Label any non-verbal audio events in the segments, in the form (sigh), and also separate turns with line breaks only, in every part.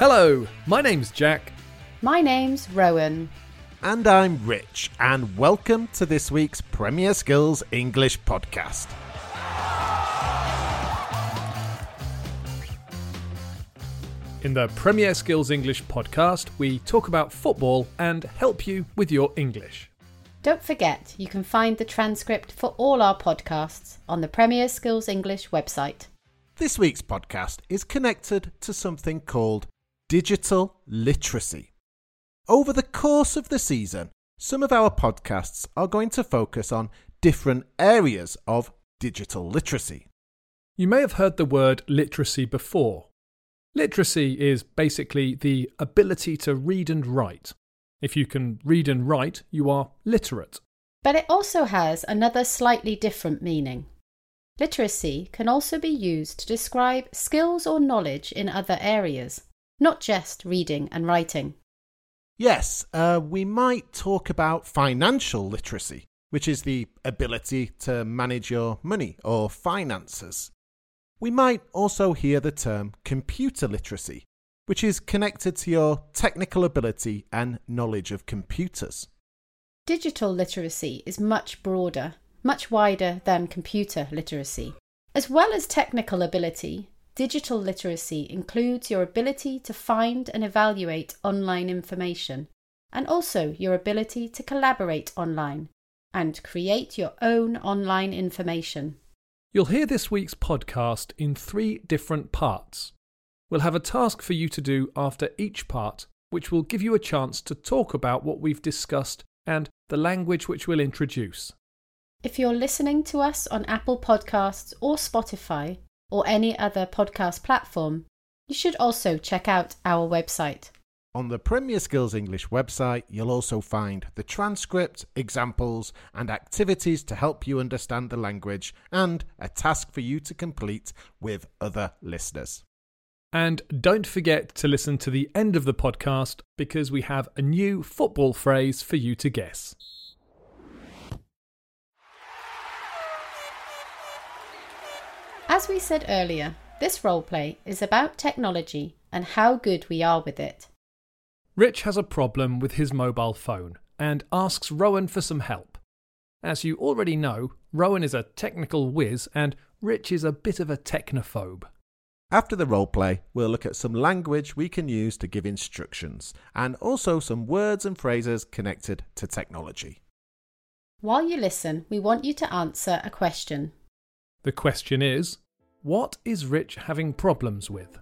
Hello, my name's Jack.
My name's Rowan.
And I'm Rich, and welcome to this week's Premier Skills English podcast.
In the Premier Skills English podcast, we talk about football and help you with your English.
Don't forget, you can find the transcript for all our podcasts on the Premier Skills English website.
This week's podcast is connected to something called digital literacy. Over the course of the season, some of our podcasts are going to focus on different areas of digital literacy.
You may have heard the word literacy before. Literacy is basically the ability to read and write. If you can read and write, you are literate.
But it also has another slightly different meaning. Literacy can also be used to describe skills or knowledge in other areas, not just reading and writing.
Yes, uh, we might talk about financial literacy, which is the ability to manage your money or finances. We might also hear the term computer literacy, which is connected to your technical ability and knowledge of computers.
Digital literacy is much broader, much wider than computer literacy. As well as technical ability, digital literacy includes your ability to find and evaluate online information, and also your ability to collaborate online and create your own online information.
You'll hear this week's podcast in three different parts. We'll have a task for you to do after each part, which will give you a chance to talk about what we've discussed and the language which we'll introduce.
If you're listening to us on Apple Podcasts or Spotify or any other podcast platform, you should also check out our website.
On the Premier Skills English website, you'll also find the transcript, examples, and activities to help you understand the language, and a task for you to complete with other listeners.
And don't forget to listen to the end of the podcast because we have a new football phrase for you to guess.
As we said earlier, this roleplay is about technology and how good we are with it.
Rich has a problem with his mobile phone and asks Rowan for some help. As you already know, Rowan is a technical whiz and Rich is a bit of a technophobe.
After the roleplay, we'll look at some language we can use to give instructions and also some words and phrases connected to technology.
While you listen, we want you to answer a question.
The question is What is Rich having problems with?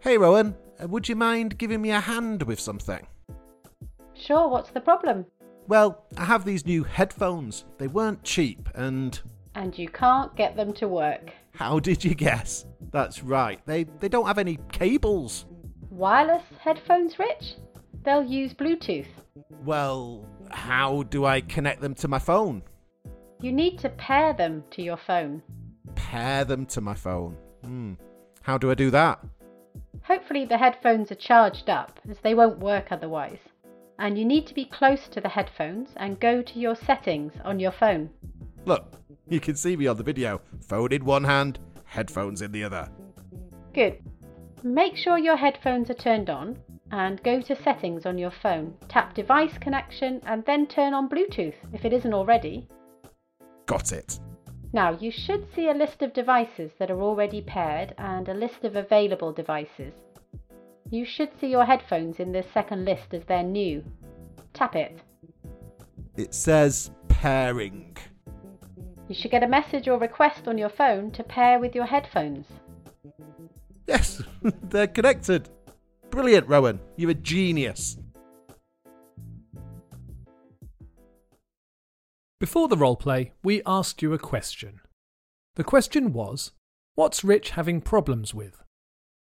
Hey Rowan, uh, would you mind giving me a hand with something?
Sure, what's the problem?
Well, I have these new headphones. They weren't cheap and.
And you can't get them to work.
How did you guess? That's right, they, they don't have any cables.
Wireless headphones, Rich? They'll use Bluetooth.
Well, how do I connect them to my phone?
You need to pair them to your phone.
Pair them to my phone. Hmm. How do I do that?
Hopefully, the headphones are charged up, as they won't work otherwise. And you need to be close to the headphones and go to your settings on your phone.
Look, you can see me on the video. Phone in one hand, headphones in the other.
Good. Make sure your headphones are turned on and go to settings on your phone. Tap device connection and then turn on Bluetooth if it isn't already.
Got it.
Now, you should see a list of devices that are already paired and a list of available devices. You should see your headphones in this second list as they're new. Tap it.
It says pairing.
You should get a message or request on your phone to pair with your headphones.
Yes, (laughs) they're connected. Brilliant, Rowan. You're a genius.
Before the roleplay, we asked you a question. The question was What's Rich having problems with?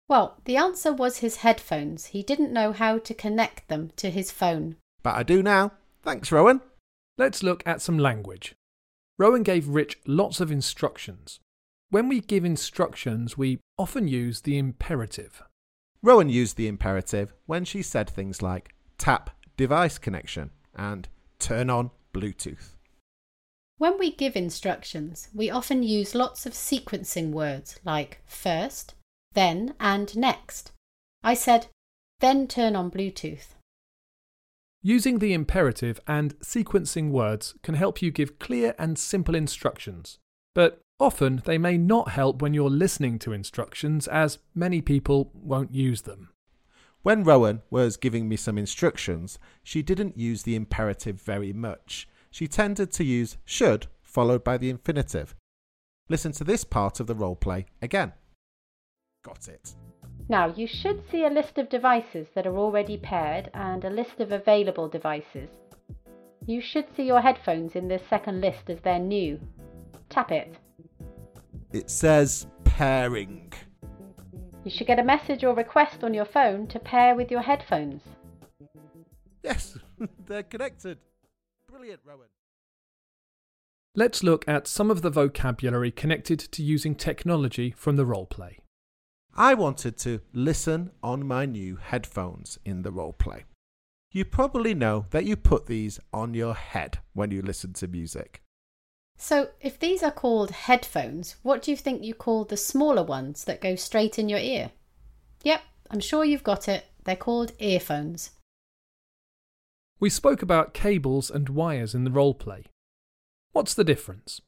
Well, the answer was his headphones. He didn't know how to connect them to his phone.
But I do now. Thanks, Rowan.
Let's look at some language. Rowan gave Rich lots of instructions. When we give instructions, we often use the imperative.
Rowan used the imperative when she said things like tap device connection and turn on Bluetooth.
When we give instructions, we often use lots of sequencing words like first, then, and next. I said, then turn on Bluetooth.
Using the imperative and sequencing words can help you give clear and simple instructions, but often they may not help when you're listening to instructions as many people won't use them.
When Rowan was giving me some instructions, she didn't use the imperative very much. She tended to use should followed by the infinitive. Listen to this part of the role play again. Got it.
Now, you should see a list of devices that are already paired and a list of available devices. You should see your headphones in this second list as they're new. Tap it.
It says pairing.
You should get a message or request on your phone to pair with your headphones.
Yes, (laughs) they're connected. Brilliant, Rowan.
Let's look at some of the vocabulary connected to using technology from the roleplay.
I wanted to listen on my new headphones in the roleplay. You probably know that you put these on your head when you listen to music.
So, if these are called headphones, what do you think you call the smaller ones that go straight in your ear? Yep, I'm sure you've got it. They're called earphones.
We spoke about cables and wires in the role play. What's the difference?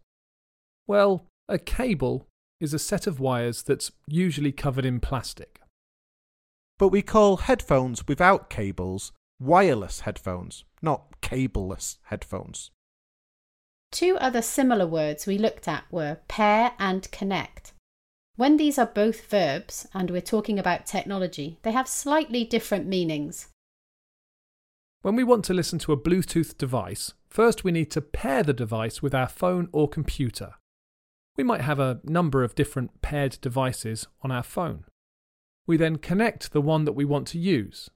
Well, a cable is a set of wires that's usually covered in plastic.
But we call headphones without cables wireless headphones, not cableless headphones.
Two other similar words we looked at were pair and connect. When these are both verbs, and we're talking about technology, they have slightly different meanings.
When we want to listen to a Bluetooth device, first we need to pair the device with our phone or computer. We might have a number of different paired devices on our phone. We then connect the one that we want to use.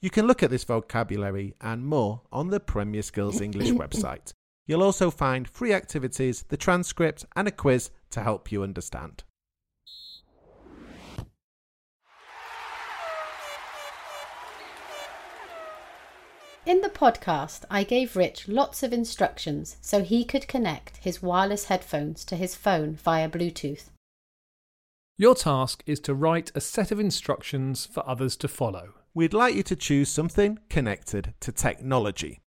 You can look at this vocabulary and more on the Premier Skills English (coughs) website. You'll also find free activities, the transcript, and a quiz to help you understand.
In the podcast, I gave Rich lots of instructions so he could connect his wireless headphones to his phone via Bluetooth.
Your task is to write a set of instructions for others to follow.
We'd like you to choose something connected to technology.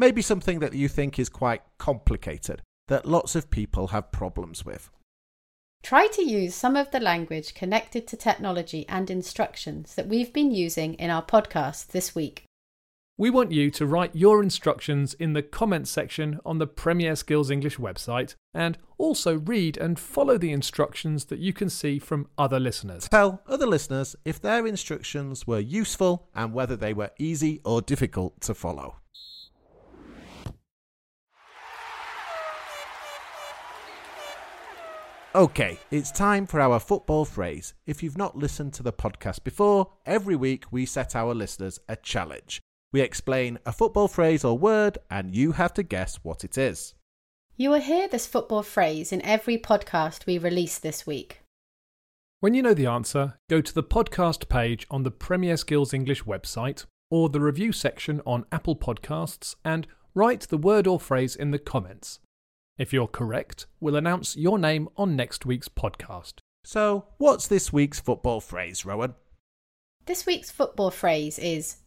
Maybe something that you think is quite complicated, that lots of people have problems with.
Try to use some of the language connected to technology and instructions that we've been using in our podcast this week.
We want you to write your instructions in the comments section on the Premier Skills English website and also read and follow the instructions that you can see from other listeners.
Tell other listeners if their instructions were useful and whether they were easy or difficult to follow. Okay, it's time for our football phrase. If you've not listened to the podcast before, every week we set our listeners a challenge. We explain a football phrase or word, and you have to guess what it is.
You will hear this football phrase in every podcast we release this week.
When you know the answer, go to the podcast page on the Premier Skills English website or the review section on Apple Podcasts and write the word or phrase in the comments. If you're correct, we'll announce your name on next week's podcast.
So, what's this week's football phrase, Rowan?
This week's football phrase is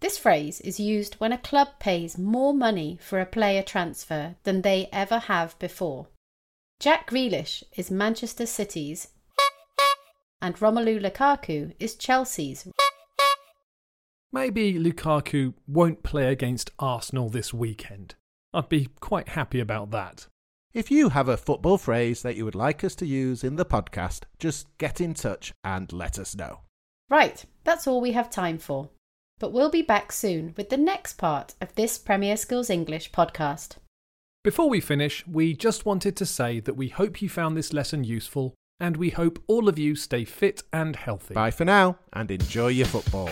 This phrase is used when a club pays more money for a player transfer than they ever have before. Jack Grealish is Manchester City's and Romelu Lukaku is Chelsea's.
Maybe Lukaku won't play against Arsenal this weekend. I'd be quite happy about that.
If you have a football phrase that you would like us to use in the podcast, just get in touch and let us know.
Right, that's all we have time for. But we'll be back soon with the next part of this Premier Skills English podcast.
Before we finish, we just wanted to say that we hope you found this lesson useful and we hope all of you stay fit and healthy.
Bye for now and enjoy your football.